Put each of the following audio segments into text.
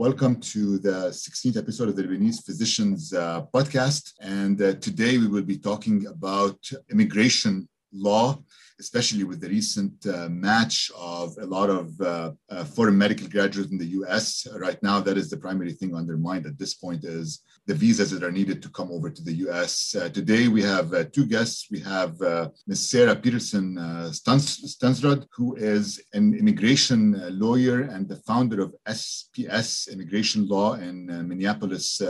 Welcome to the 16th episode of the Lebanese Physicians uh, Podcast. And uh, today we will be talking about immigration law, especially with the recent uh, match of a lot of uh, uh, foreign medical graduates in the US. Right now, that is the primary thing on their mind at this point is the visas that are needed to come over to the US. Uh, today, we have uh, two guests. We have uh, Ms. Sarah Peterson Stensrud, who is an immigration lawyer and the founder of SPS Immigration Law in Minneapolis,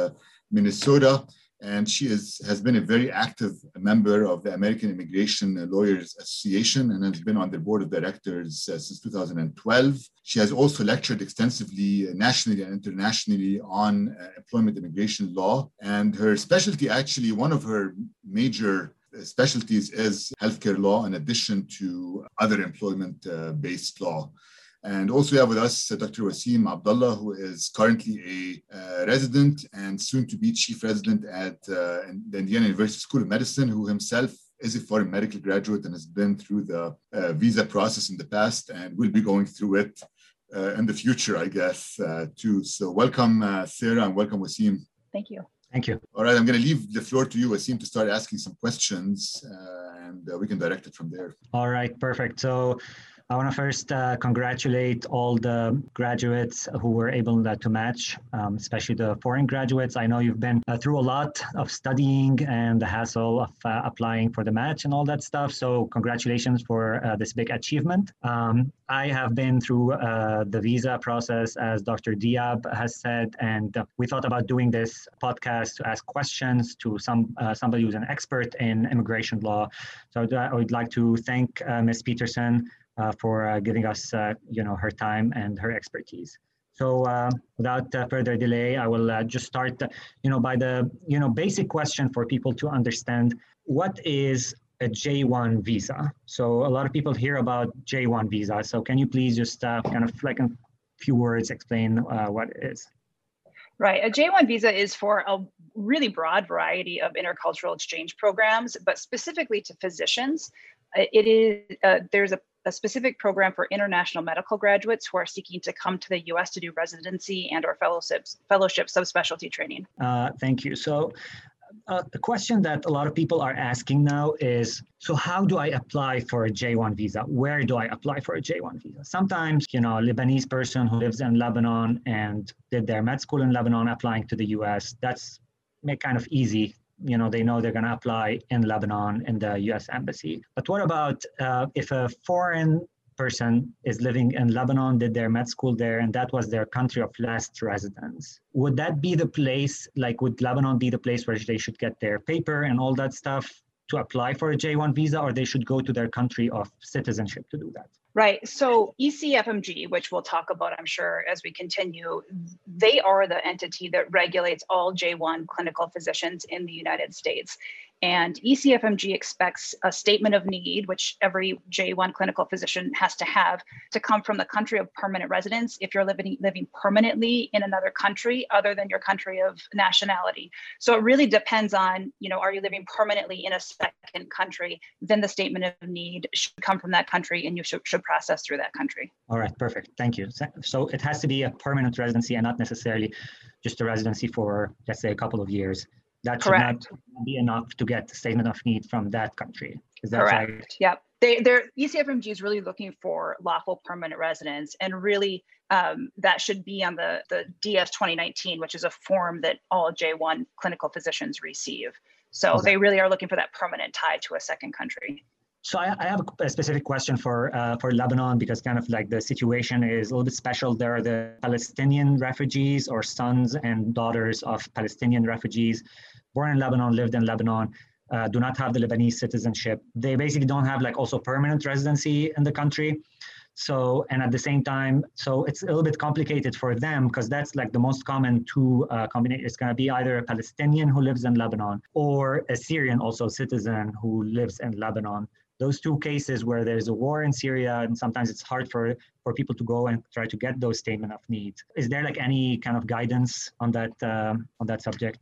Minnesota and she is, has been a very active member of the American Immigration Lawyers Association and has been on the board of directors uh, since 2012. She has also lectured extensively nationally and internationally on uh, employment immigration law. And her specialty, actually, one of her major specialties is healthcare law in addition to other employment uh, based law. And also we have with us uh, Dr. Wassim Abdallah, who is currently a uh, resident and soon to be chief resident at uh, the Indiana University School of Medicine, who himself is a foreign medical graduate and has been through the uh, visa process in the past and will be going through it uh, in the future, I guess, uh, too. So welcome, Sarah, and welcome, Wassim. Thank you. Thank you. All right, I'm going to leave the floor to you, Wassim, to start asking some questions, and we can direct it from there. All right, perfect. So I want to first uh, congratulate all the graduates who were able uh, to match, um, especially the foreign graduates. I know you've been uh, through a lot of studying and the hassle of uh, applying for the match and all that stuff. So, congratulations for uh, this big achievement. Um, I have been through uh, the visa process, as Dr. Diab has said, and we thought about doing this podcast to ask questions to some somebody who's an expert in immigration law. So, I would like to thank Ms. Peterson for uh, giving us, uh, you know, her time and her expertise. So without further delay, I will just start, you know, by the, you know, basic question for people to understand what is a J1 visa. So a lot of people hear about J1 visa. So can you please just uh, kind of like a few words explain uh, what it is? Right. A J1 visa is for a really broad variety of intercultural exchange programs, but specifically to physicians. It is uh, there's a a specific program for international medical graduates who are seeking to come to the U.S. to do residency and or fellowships, fellowship subspecialty training. Uh, thank you. So uh, the question that a lot of people are asking now is so how do i apply for a j1 visa where do i apply for a j1 visa sometimes you know a lebanese person who lives in lebanon and did their med school in lebanon applying to the us that's kind of easy you know they know they're going to apply in lebanon in the us embassy. But what about uh, if a foreign person is living in lebanon did their med school there and that was their country of last residence would that be the place like would lebanon be the place where they should get their paper and all that stuff to apply for a j1 visa or they should go to their country of citizenship to do that Right. So ECFMG, which we'll talk about, I'm sure, as we continue, they are the entity that regulates all J1 clinical physicians in the United States. And ECFMG expects a statement of need, which every J1 clinical physician has to have, to come from the country of permanent residence if you're living, living permanently in another country other than your country of nationality. So it really depends on, you know, are you living permanently in a second country? Then the statement of need should come from that country and you should, should process through that country. All right, perfect. Thank you. So it has to be a permanent residency and not necessarily just a residency for, let's say, a couple of years. That should Correct. not be enough to get the statement of need from that country. Is that Correct. right? Yep. They, they're ECFMG is really looking for lawful permanent residence, and really um, that should be on the the DS 2019, which is a form that all J1 clinical physicians receive. So okay. they really are looking for that permanent tie to a second country. So I, I have a, specific question for uh, for Lebanon because kind of like the situation is a little bit special. There are the Palestinian refugees or sons and daughters of Palestinian refugees born in Lebanon, lived in Lebanon, uh, do not have the Lebanese citizenship. They basically don't have like also permanent residency in the country. So, and at the same time, so it's a little bit complicated for them because that's like the most common two uh, combination. It's going to be either a Palestinian who lives in Lebanon or a Syrian also citizen who lives in Lebanon those two cases where there's a war in Syria and sometimes it's hard for, for people to go and try to get those statement of needs. Is there like any kind of guidance on that um, on that subject?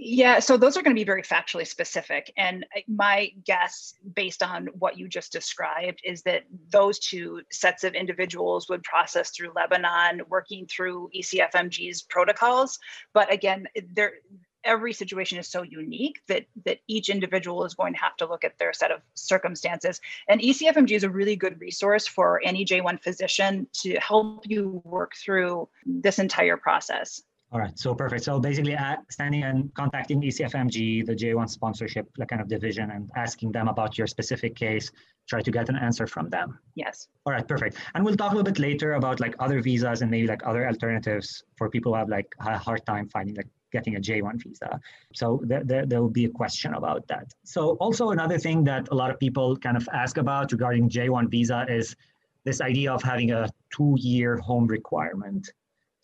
Yeah, so those are going to be very factually specific. And uh, my guess, based on what you just described, is that those two sets of individuals would process through Lebanon, working through ECFMG's protocols. But again, every situation is so unique that that each individual is going to have to look at their set of circumstances and ecfmg is a really good resource for any j1 physician to help you work through this entire process all right, so perfect. So basically, uh, standing and contacting ECFMG, the J1 sponsorship like kind of division, and asking them about your specific case, try to get an answer from them. Yes. All right, perfect. And we'll talk a little bit later about like other visas and maybe like other alternatives for people who have like a hard time finding like getting a J1 visa. So there, there, there will be a question about that. So also another thing that a lot of people kind of ask about regarding J1 visa is this idea of having a two-year home requirement.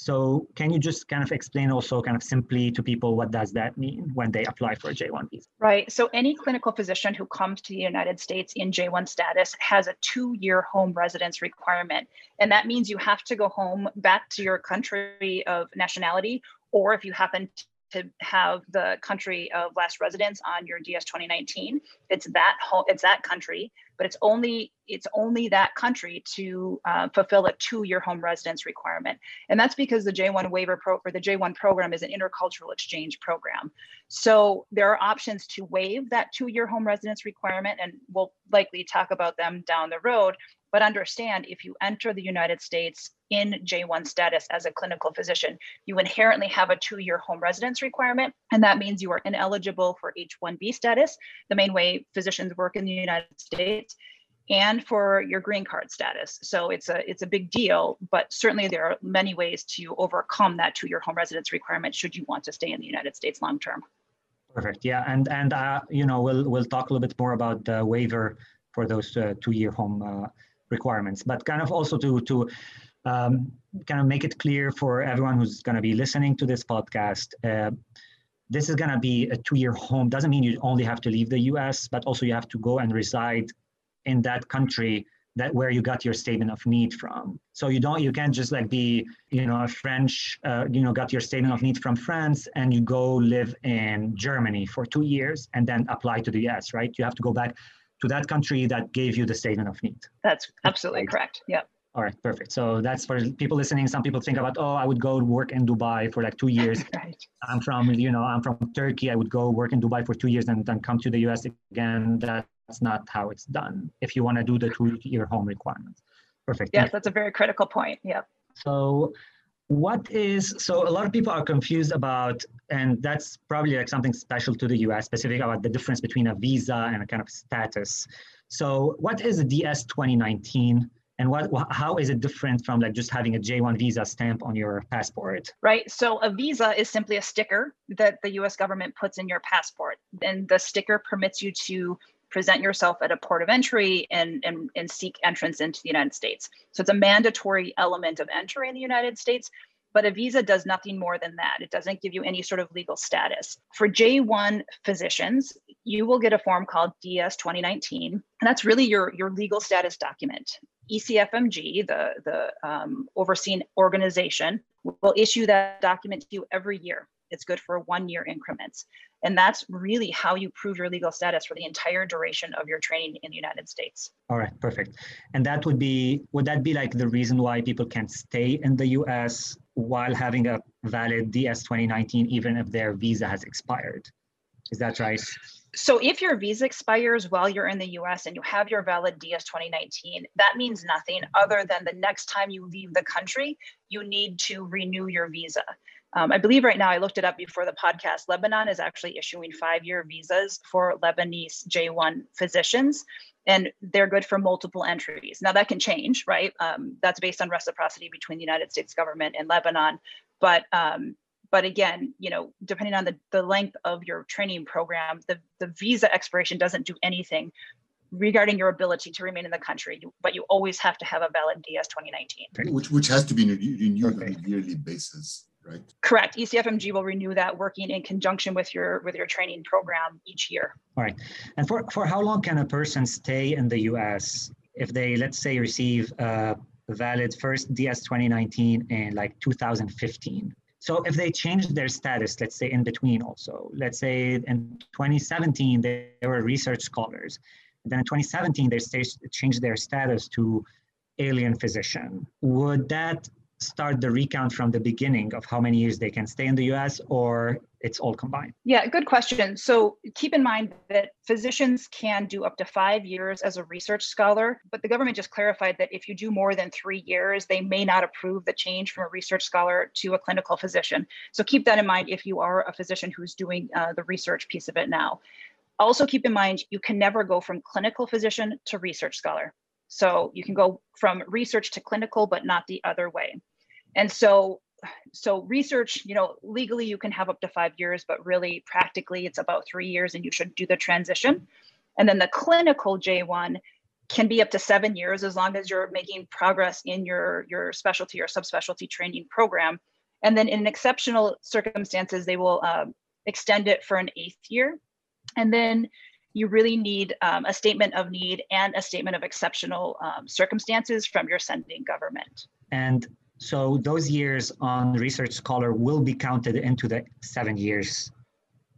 So can you just kind of explain also kind of simply to people what does that mean when they apply for a J1 visa? Right. So any clinical physician who comes to the United States in J1 status has a two-year home residence requirement. And that means you have to go home back to your country of nationality or if you happen to have the country of last residence on your DS 2019, it's that whole, it's that country, but it's only it's only that country to uh, fulfill a two-year home residence requirement, and that's because the J1 waiver pro or the J1 program is an intercultural exchange program. So there are options to waive that two-year home residence requirement, and we'll likely talk about them down the road. But understand if you enter the United States in J1 status as a clinical physician, you inherently have a two year home residence requirement. And that means you are ineligible for H1B status, the main way physicians work in the United States and for your green card status. So it's a it's a big deal, but certainly there are many ways to overcome that two-year home residence requirement should you want to stay in the United States long term. Perfect. Yeah, and and uh, you know we'll we'll talk a little bit more about the waiver for those uh, two-year home uh, requirements, but kind of also to to um, kind of make it clear for everyone who's going to be listening to this podcast. Uh, this is going to be a two-year home. Doesn't mean you only have to leave the U.S., but also you have to go and reside in that country that where you got your statement of need from. So you don't, you can't just like be, you know, a French, uh, you know, got your statement of need from France and you go live in Germany for two years and then apply to the US, right? You have to go back to that country that gave you the statement of need. That's absolutely right. correct. Yeah. All right, perfect. So that's for people listening. Some people think about, oh, I would go work in Dubai for like two years. right. I'm from, you know, I'm from Turkey. I would go work in Dubai for two years and then come to the US again. That's not how it's done. If you want to do the two-year home requirements. Perfect. Yes, that's a very critical point. Yeah. So what is so a lot of people are confused about and that's probably like something special to the us specific about the difference between a visa and a kind of status. So what is a ds 2019 and what how is it different from like just having a j1 visa stamp on your passport? Right so a visa is simply a sticker that the us government puts in your passport and the sticker permits you to present yourself at a port of entry and, and, and seek entrance into the United States. So it's a mandatory element of entering the United States, but a visa does nothing more than that. It doesn't give you any sort of legal status. For J1 physicians, you will get a form called DS 2019, and that's really your, your legal status document. ECFMG, the, the um, overseeing organization, will issue that document to you every year. It's good for one year increments. And that's really how you prove your legal status for the entire duration of your training in the United States. All right, perfect. And that would be, would that be like the reason why people can stay in the US while having a valid DS 2019, even if their visa has expired? Is that right? So if your visa expires while you're in the US and you have your valid DS 2019, that means nothing other than the next time you leave the country, you need to renew your visa. Um, I believe right now, I looked it up before the podcast, Lebanon is actually issuing five year visas for Lebanese J1 physicians, and they're good for multiple entries. Now, that can change, right? Um, that's based on reciprocity between the United States government and Lebanon. But um, but again, you know, depending on the, the length of your training program, the, the visa expiration doesn't do anything regarding your ability to remain in the country, but you always have to have a valid DS 2019. Which, which has to be renewed on a yearly basis right? Correct. ECFMG will renew that working in conjunction with your with your training program each year. All right. And for, for how long can a person stay in the US if they, let's say, receive a valid first DS 2019 in like 2015? So if they change their status, let's say in between also, let's say in 2017 they, were research scholars, then in 2017 they changed their status to alien physician. Would that start the recount from the beginning of how many years they can stay in the US or it's all combined? Yeah, good question. So keep in mind that physicians can do up to five years as a research scholar, but the government just clarified that if you do more than three years, they may not approve the change from a research scholar to a clinical physician. So keep that in mind if you are a physician who's doing uh, the research piece of it now. Also, keep in mind you can never go from clinical physician to research scholar. So you can go from research to clinical, but not the other way. And so so research, you know, legally you can have up to five years, but really practically it's about three years and you should do the transition. And then the clinical J1 can be up to seven years as long as you're making progress in your, your specialty or subspecialty training program. And then in exceptional circumstances, they will um, extend it for an eighth year. And then you really need um, a statement of need and a statement of exceptional um, circumstances from your sending government. And so those years on Research Scholar will be counted into the seven years.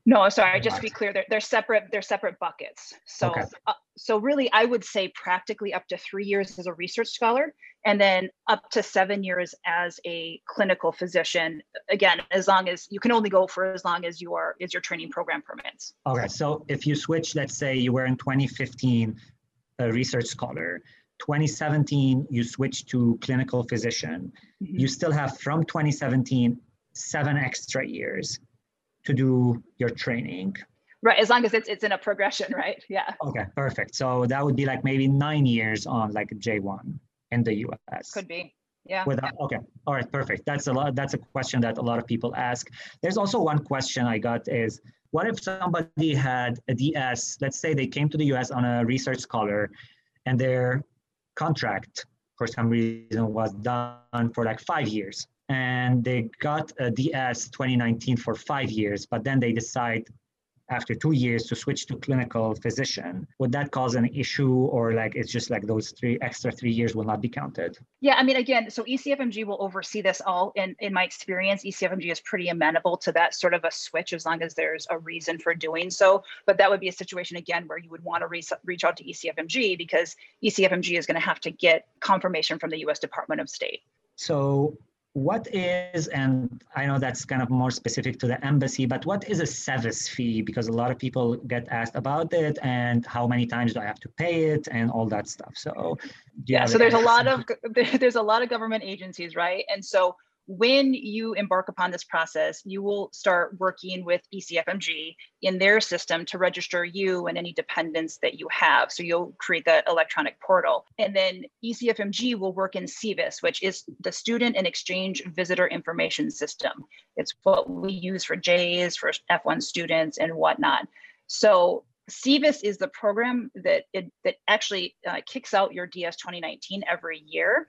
No, sorry. Just to be clear, they're, they're separate. They're separate buckets. So, okay. uh, so really, I would say practically up to three years as a research scholar, and then up to seven years as a clinical physician. Again, as long as you can only go for as long as your, as your training program permits. Okay. So if you switch, let's say you were in 2015 a research scholar, 2017 you switch to clinical physician. Mm-hmm. you still have from 2017 seven extra years to do your training. Right as long as it's it's in a progression right? Yeah. Okay perfect. So that would be like maybe nine years on like j1 in the us could be yeah. Without okay all right perfect. That's a lot that's a question that a lot of people ask. There's also one question i got is what if somebody had a ds let's say they came to the us on a research scholar and they're contract for some reason was done for like five years. And they got a ds 2019 for five years but then they decide after two years to switch to clinical physician would that cause an issue or like it's just like those three extra three years will not be counted? Yeah i mean again so ecfmg will oversee this all in in my experience. Ecfmg is pretty amenable to that sort of a switch as long as there's a reason for doing so. But that would be a situation again where you would want to reach, reach out to ecfmg because ecfmg is going to have to get confirmation from the us department of state. So what is, and I know that's kind of more specific to the embassy, but what is a service fee? Because a lot of people get asked about it and how many times do I have to pay it and all that stuff. So yeah, so there's a lot of there's a lot of government agencies, right? And so when you embark upon this process, you will start working with ECFMG in their system to register you and any dependents that you have. So you'll create that electronic portal. And then ECFMG will work in SEVIS, which is the Student and Exchange Visitor Information System. It's what we use for J's, for F1 students, and whatnot. So SEVIS is the program that it, that actually uh, kicks out your DS 2019 every year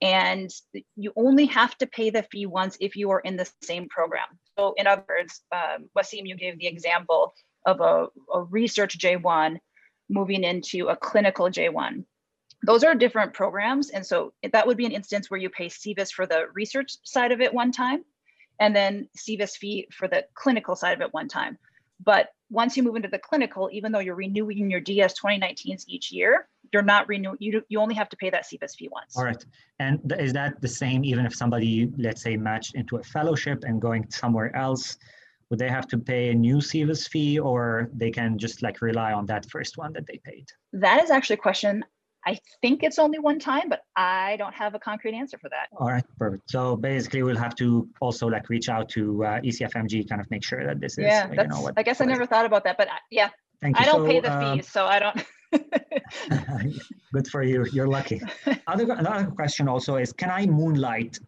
and you only have to pay the fee once if you are in the same program. So, in other words, um, Wassim, you gave the example of a, a research J1 moving into a clinical J1. Those are different programs. And so that would be an instance where you pay SEVIS for the research side of it one time, and then SEVIS fee for the clinical side of it one time. But once you move into the clinical, even though you're renewing your DS 2019s each year, you're not renewing, you, you only have to pay that SEVIS fee once. All right. And is that the same even if somebody, let's say, matched into a fellowship and going somewhere else? Would they have to pay a new SEVIS fee or they can just like rely on that first one that they paid? That is actually a question I think it's only one time, but I don't have a concrete answer for that. All right, perfect. So basically, we'll have to also like reach out to uh, ECFMG, kind of make sure that this is. Yeah, that's, you know, what, I guess I never thought about that, but I, uh, yeah, Thank you. I don't so, pay the um, fees, so I don't. Good for you. You're lucky. Other another question also is: Can I moonlight,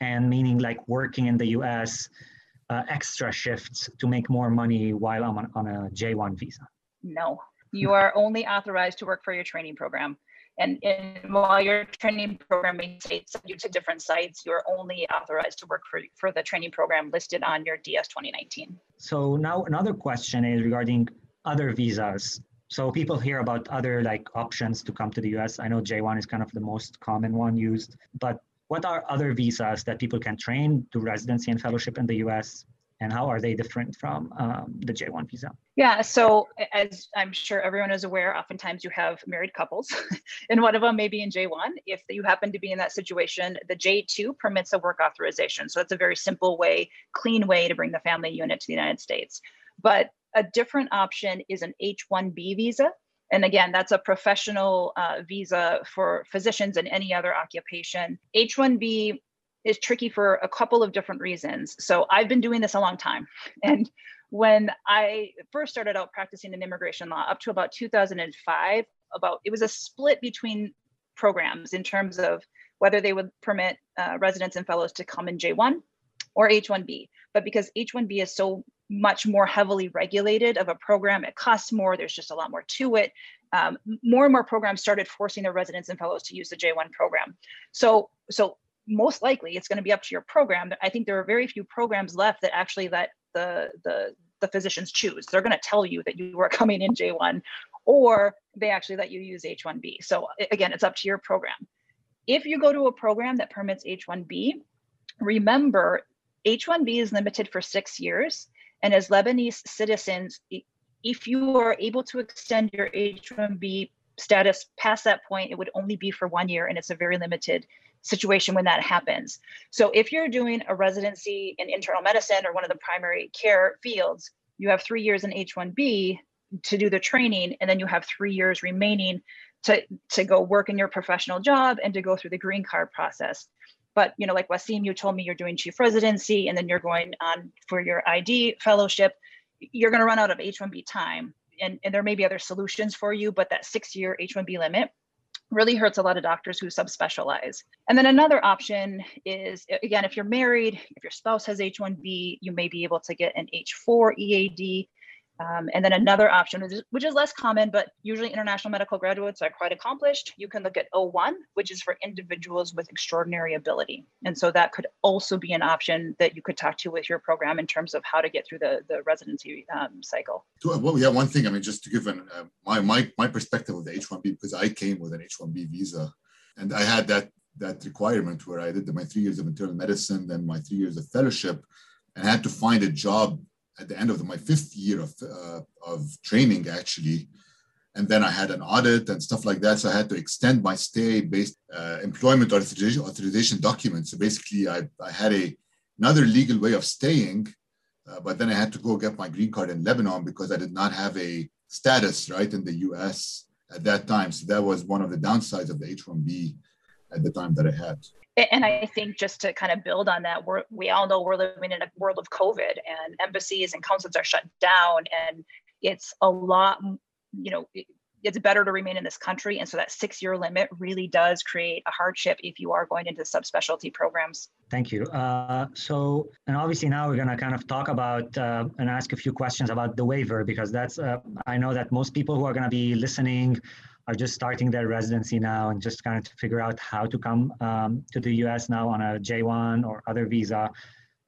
and meaning like working in the U.S. Uh, extra shifts to make more money while I'm on, on a J1 visa? No, you are only authorized to work for your training program. And, and while your training program may send you to different sites, you're only authorized to work for, for the training program listed on your DS 2019. So now another question is regarding other visas. So people hear about other like options to come to the US. I know J1 is kind of the most common one used, but what are other visas that people can train to residency and fellowship in the US? And how are they different from um, the J1 visa? Yeah, so as I'm sure everyone is aware, oftentimes you have married couples, and one of them may be in J1. If you happen to be in that situation, the J2 permits a work authorization. So that's a very simple way, clean way to bring the family unit to the United States. But a different option is an H1B visa. And again, that's a professional uh, visa for physicians and any other occupation. H1B is tricky for a couple of different reasons. So I've been doing this a long time. And when I first started out practicing in immigration law up to about 2005, about it was a split between programs in terms of whether they would permit uh, residents and fellows to come in J1 or H1B. But because H1B is so much more heavily regulated of a program. It costs more. There's just a lot more to it. Um, more and more programs started forcing their residents and fellows to use the J1 program. So, so most likely it's going to be up to your program. I think there are very few programs left that actually let the the the physicians choose. They're going to tell you that you are coming in J1, or they actually let you use H1B. So again, it's up to your program. If you go to a program that permits H1B, remember H1B is limited for six years and as Lebanese citizens, if you are able to extend your H-1B status past that point, it would only be for one year, and it's a very limited situation when that happens. So if you're doing a residency in internal medicine or one of the primary care fields, you have three years in H-1B to do the training, and then you have three years remaining to, to go work in your professional job and to go through the green card process. But you know, like Wassim, you told me you're doing chief residency and then you're going on for your ID fellowship. You're going to run out of H-1B time, and, and there may be other solutions for you, but that six-year H-1B limit really hurts a lot of doctors who subspecialize. And then another option is again, if you're married, if your spouse has H1B, you may be able to get an H4 EAD. Um, and then another option, which is, which is, less common, but usually international medical graduates are quite accomplished. You can look at O1, which is for individuals with extraordinary ability. And so that could also be an option that you could talk to with your program in terms of how to get through the, the residency um, cycle. Well, yeah, one thing, I mean, just to give an, uh, my, my, my perspective of the H1B, because I came with an H1B visa and I had that, that requirement where I did my three years of internal medicine, then my three years of fellowship, and I had to find a job at the end of my fifth year of, uh, of training, actually. And then I had an audit and stuff like that. So I had to extend my stay based uh, employment authorization, authorization document. So basically, I, I had a, another legal way of staying, uh, but then I had to go get my green card in Lebanon because I did not have a status right in the US at that time. So that was one of the downsides of the H 1B at the time that I had and I think just to kind of build on that, we're, we all know we're living in a world of COVID and embassies and consulates are shut down. And it's a lot, you know, it's better to remain in this country. And so that six year limit really does create a hardship if you are going into subspecialty programs. Thank you. Uh, so, and obviously now we're going to kind of talk about uh, and ask a few questions about the waiver because that's, uh, I know that most people who are going to be listening are just starting their residency now and just kind of to figure out how to come um, to the US now on a J1 or other visa.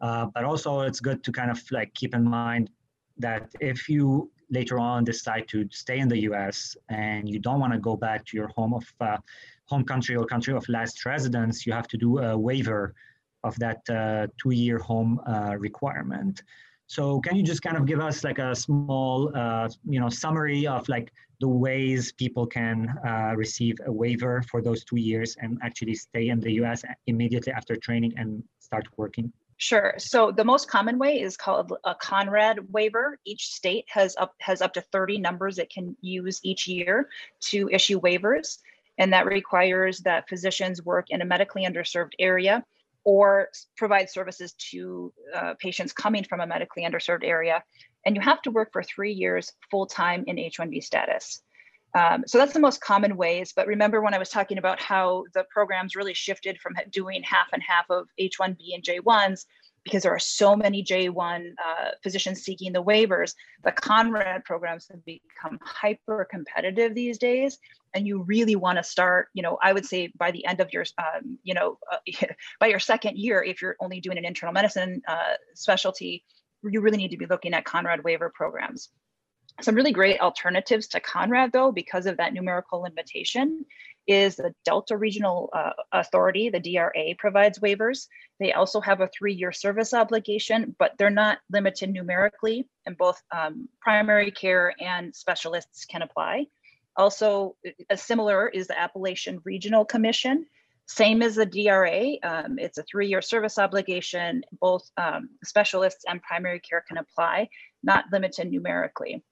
Uh, but also it's good to kind of like keep in mind that if you later on decide to stay in the US and you don't want to go back to your home of uh, home country or country of last residence, you have to do a waiver of that uh, two-year home uh, requirement. So can you just kind of give us like a small, uh, you know, summary of like the ways people can uh, receive a waiver for those two years and actually stay in the US immediately after training and start working? Sure. So the most common way is called a Conrad waiver. Each state has up has up to 30 numbers it can use each year to issue waivers. And that requires that physicians work in a medically underserved area or provide services to uh, patients coming from a medically underserved area. And you have to work for three years full time in H 1B status. Um, so that's the most common ways. But remember when I was talking about how the programs really shifted from doing half and half of H 1B and J1s because there are so many J1 uh, physicians seeking the waivers, the Conrad programs have become hyper competitive these days. And you really want to start, you know, I would say by the end of your, um, you know, uh, by your second year, if you're only doing an internal medicine uh, specialty, you really need to be looking at Conrad waiver programs. Some really great alternatives to Conrad, though, because of that numerical limitation, is the Delta Regional uh, Authority, the DRA, provides waivers. They also have a three year service obligation, but they're not limited numerically, and both um, primary care and specialists can apply. Also, a similar is the Appalachian Regional Commission. Same as the DRA, um, it's a three year service obligation. Both um, specialists and primary care can apply, not limited numerically.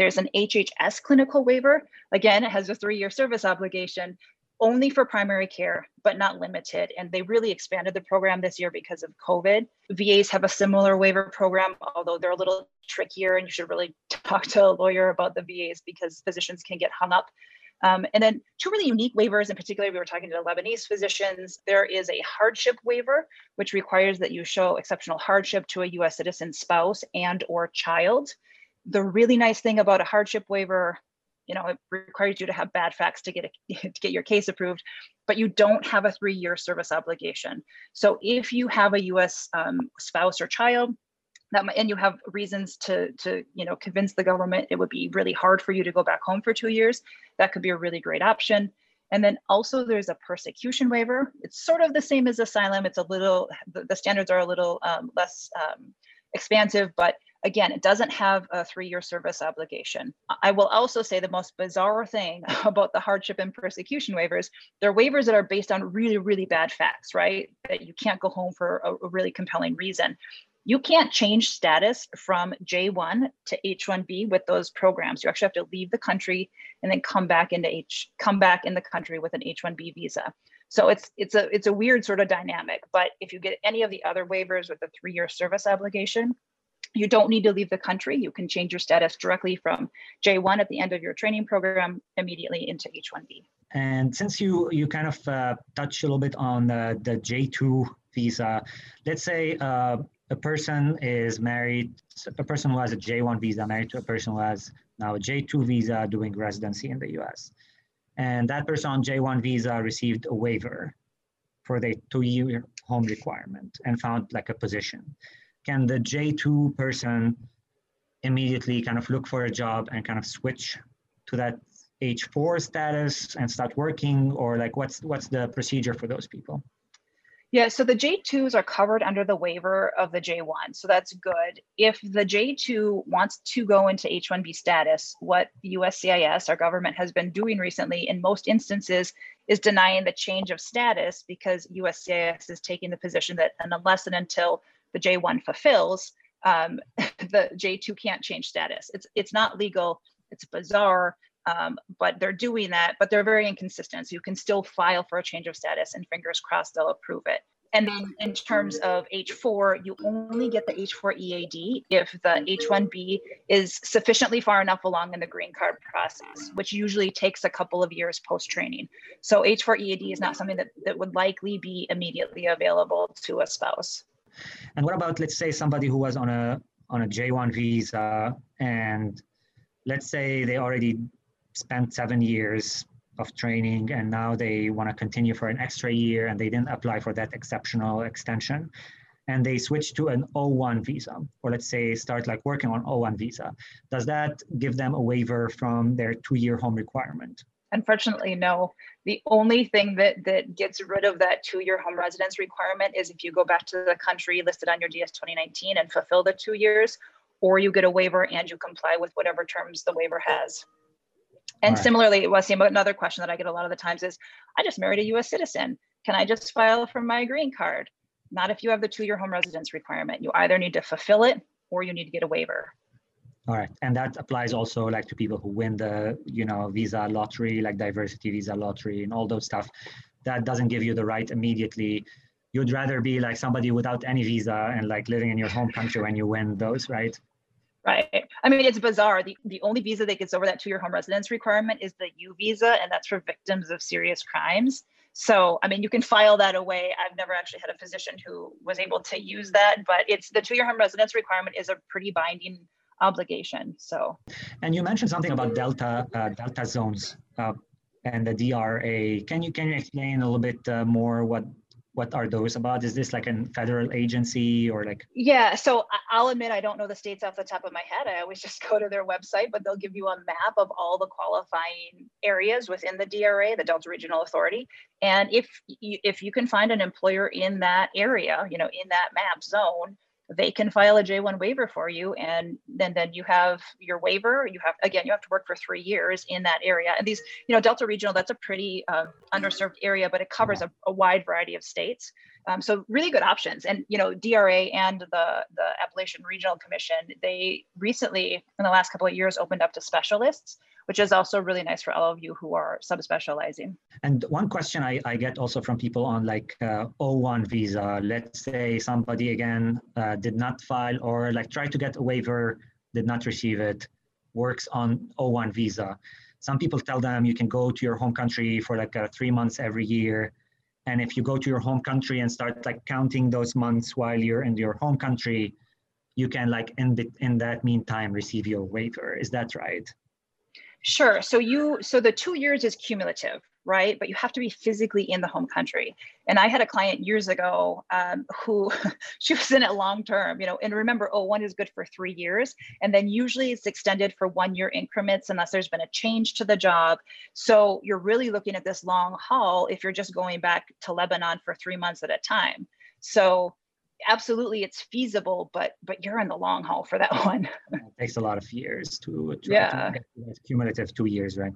There's an HHS clinical waiver. Again, it has a three year service obligation only for primary care, but not limited. And they really expanded the program this year because of COVID. VAs have a similar waiver program, although they're a little trickier, and you should really talk to a lawyer about the VAs because physicians can get hung up. Um, and then two really unique waivers, in particular, we were talking to Lebanese physicians. There is a hardship waiver, which requires that you show exceptional hardship to a U.S. citizen spouse and or child the really nice thing about a hardship waiver you know it requires you to have bad facts to get a, to get your case approved but you don't have a three year service obligation. So if you have a us um, spouse or child that and you have reasons to to you know convince the government it would be really hard for you to go back home for two years that could be a really great option. And then also there's a persecution waiver. It's sort of the same as asylum. It's a little the, the standards are a little um, less um, expansive but Again, it doesn't have a three year service obligation. I will also say the most bizarre thing about the hardship and persecution waivers, they're waivers that are based on really, really bad facts, right? That you can't go home for a, a really compelling reason. You can't change status from J1 to H1B with those programs. You actually have to leave the country and then come back into H come back in the country with an H1B visa. So it's it's a it's a weird sort of dynamic. But if you get any of the other waivers with a three-year service obligation, you don't need to leave the country. You can change your status directly from J1 at the end of your training program immediately into H1B. And since you you kind of uh, touched a little bit on the, the J2 visa, let's say uh, a person is married, a person who has a J1 visa married to a person who has now a J2 visa doing residency in the US. And that person on J1 visa received a waiver for the two-year home requirement and found like a position can the J2 person immediately kind of look for a job and kind of switch to that H4 status and start working or like what's what's the procedure for those people? Yeah, so the J2s are covered under the waiver of the J1. So that's good. If the J2 wants to go into H1B status, what the USCIS, our government, has been doing recently in most instances is denying the change of status because USCIS is taking the position that unless and until the J1 fulfills, um, the J2 can't change status. It's it's not legal. It's bizarre, um, but they're doing that. But they're very inconsistent. So you can still file for a change of status, and fingers crossed they'll approve it. And then in terms of H4, you only get the H4 EAD if the H1B is sufficiently far enough along in the green card process, which usually takes a couple of years post training. So H4 EAD is not something that, that would likely be immediately available to a spouse. And what about, let's say, somebody who was on a on a J1 visa, and let's say they already spent seven years of training, and now they want to continue for an extra year, and they didn't apply for that exceptional extension, and they switch to an O1 visa, or let's say start like working on O1 visa. Does that give them a waiver from their two-year home requirement? Unfortunately, no. The only thing that that gets rid of that two-year home residence requirement is if you go back to the country listed on your DS 2019 and fulfill the two years, or you get a waiver and you comply with whatever terms the waiver has. And right. similarly, Wassim, another question that I get a lot of the times is, I just married a U.S. citizen. Can I just file for my green card? Not if you have the two-year home residence requirement. You either need to fulfill it or you need to get a waiver. All right, and that applies also like to people who win the you know visa lottery, like diversity visa lottery, and all those stuff. That doesn't give you the right immediately. You'd rather be like somebody without any visa and like living in your home country when you win those, right? Right. I mean, it's bizarre. The, the only visa that gets over that two year home residence requirement is the U visa, and that's for victims of serious crimes. So, I mean, you can file that away. I've never actually had a physician who was able to use that, but it's the two year home residence requirement is a pretty binding obligation. So, and you mentioned something about delta uh, delta zones uh, and the DRA. Can you can you explain a little bit uh, more what what are those about? Is this like a federal agency or like? Yeah, so I'll admit I don't know the states off the top of my head. I always just go to their website, but they'll give you a map of all the qualifying areas within the DRA, the Delta Regional Authority. And if you, if you can find an employer in that area, you know, in that map zone, they can file a J1 waiver for you. And then, then you have your waiver. You have, again, you have to work for three years in that area. And these, you know, Delta Regional, that's a pretty uh, underserved area, but it covers a, a wide variety of states. Um, so really good options. And, you know, DRA and the, the Appalachian Regional Commission, they recently, in the last couple of years, opened up to specialists which is also really nice for all of you who are subspecializing. And one question I, I get also from people on like uh, O1 visa, let's say somebody again uh, did not file or like try to get a waiver, did not receive it, works on O1 visa. Some people tell them you can go to your home country for like uh, three months every year. And if you go to your home country and start like counting those months while you're in your home country, you can like in, the, in that meantime receive your waiver. Is that right? Sure. So you so the two years is cumulative, right? But you have to be physically in the home country. And I had a client years ago um, who she was in it long term, you know. And remember, oh, one is good for three years, and then usually it's extended for one year increments unless there's been a change to the job. So you're really looking at this long haul if you're just going back to Lebanon for three months at a time. So absolutely it's feasible but but you're in the long haul for that one it takes a lot of years to, to yeah to cumulative two years right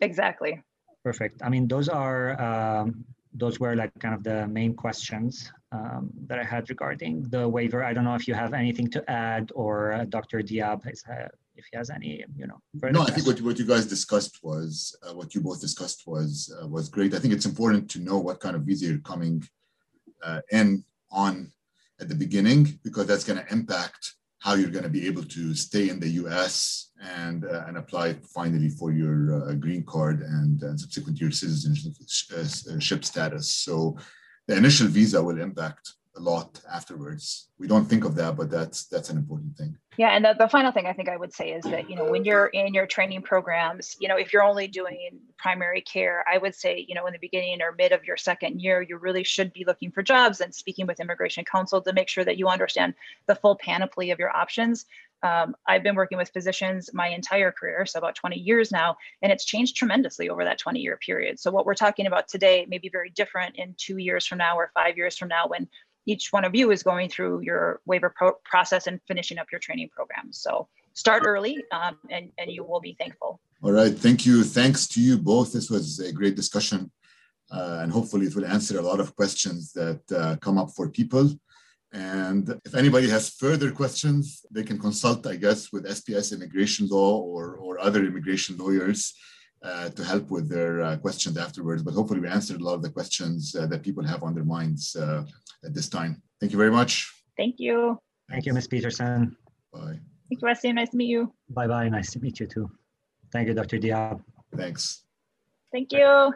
exactly perfect. I mean those are um, those were like kind of the main questions um, that i had regarding the waiver. I don't know if you have anything to add or uh, dr diab has, uh, if he has any you know no i think what, what you guys discussed was uh, what you both discussed was uh, was great. I think it's important to know what kind of visa you're coming uh, in on at the beginning because that's going to impact how you're going to be able to stay in the U.S. and uh, and apply finally for your uh, green card and, and subsequent your citizenship status. So the initial visa will impact a lot afterwards. We don't think of that, but that's that's an important thing. Yeah, and the, the final thing I think I would say is that you know when you're in your training programs, you know if you're only doing primary care, I would say you know in the beginning or mid of your second year, you really should be looking for jobs and speaking with immigration counsel to make sure that you understand the full panoply of your options. Um, I've been working with physicians my entire career, so about 20 years now, and it's changed tremendously over that 20 year period. So what we're talking about today may be very different in two years from now or five years from now when each one of you is going through your waiver pro- process and finishing up your training program. So start early um, and, and you will be thankful. All right. Thank you. Thanks to you both. This was a great discussion. Uh, and hopefully it will answer a lot of questions that uh, come up for people. And if anybody has further questions, they can consult, I guess, with SPS Immigration Law or, or other immigration lawyers uh, to help with their uh, questions afterwards. But hopefully we answered a lot of the questions uh, that people have on their minds uh, at this time. Thank you very much. Thank you. Thank you, Ms. Peterson. Bye. Thank you, Wesley. Nice to meet you. Bye bye. Nice to meet you too. Thank you, Dr. Diab. Thanks. Thank you.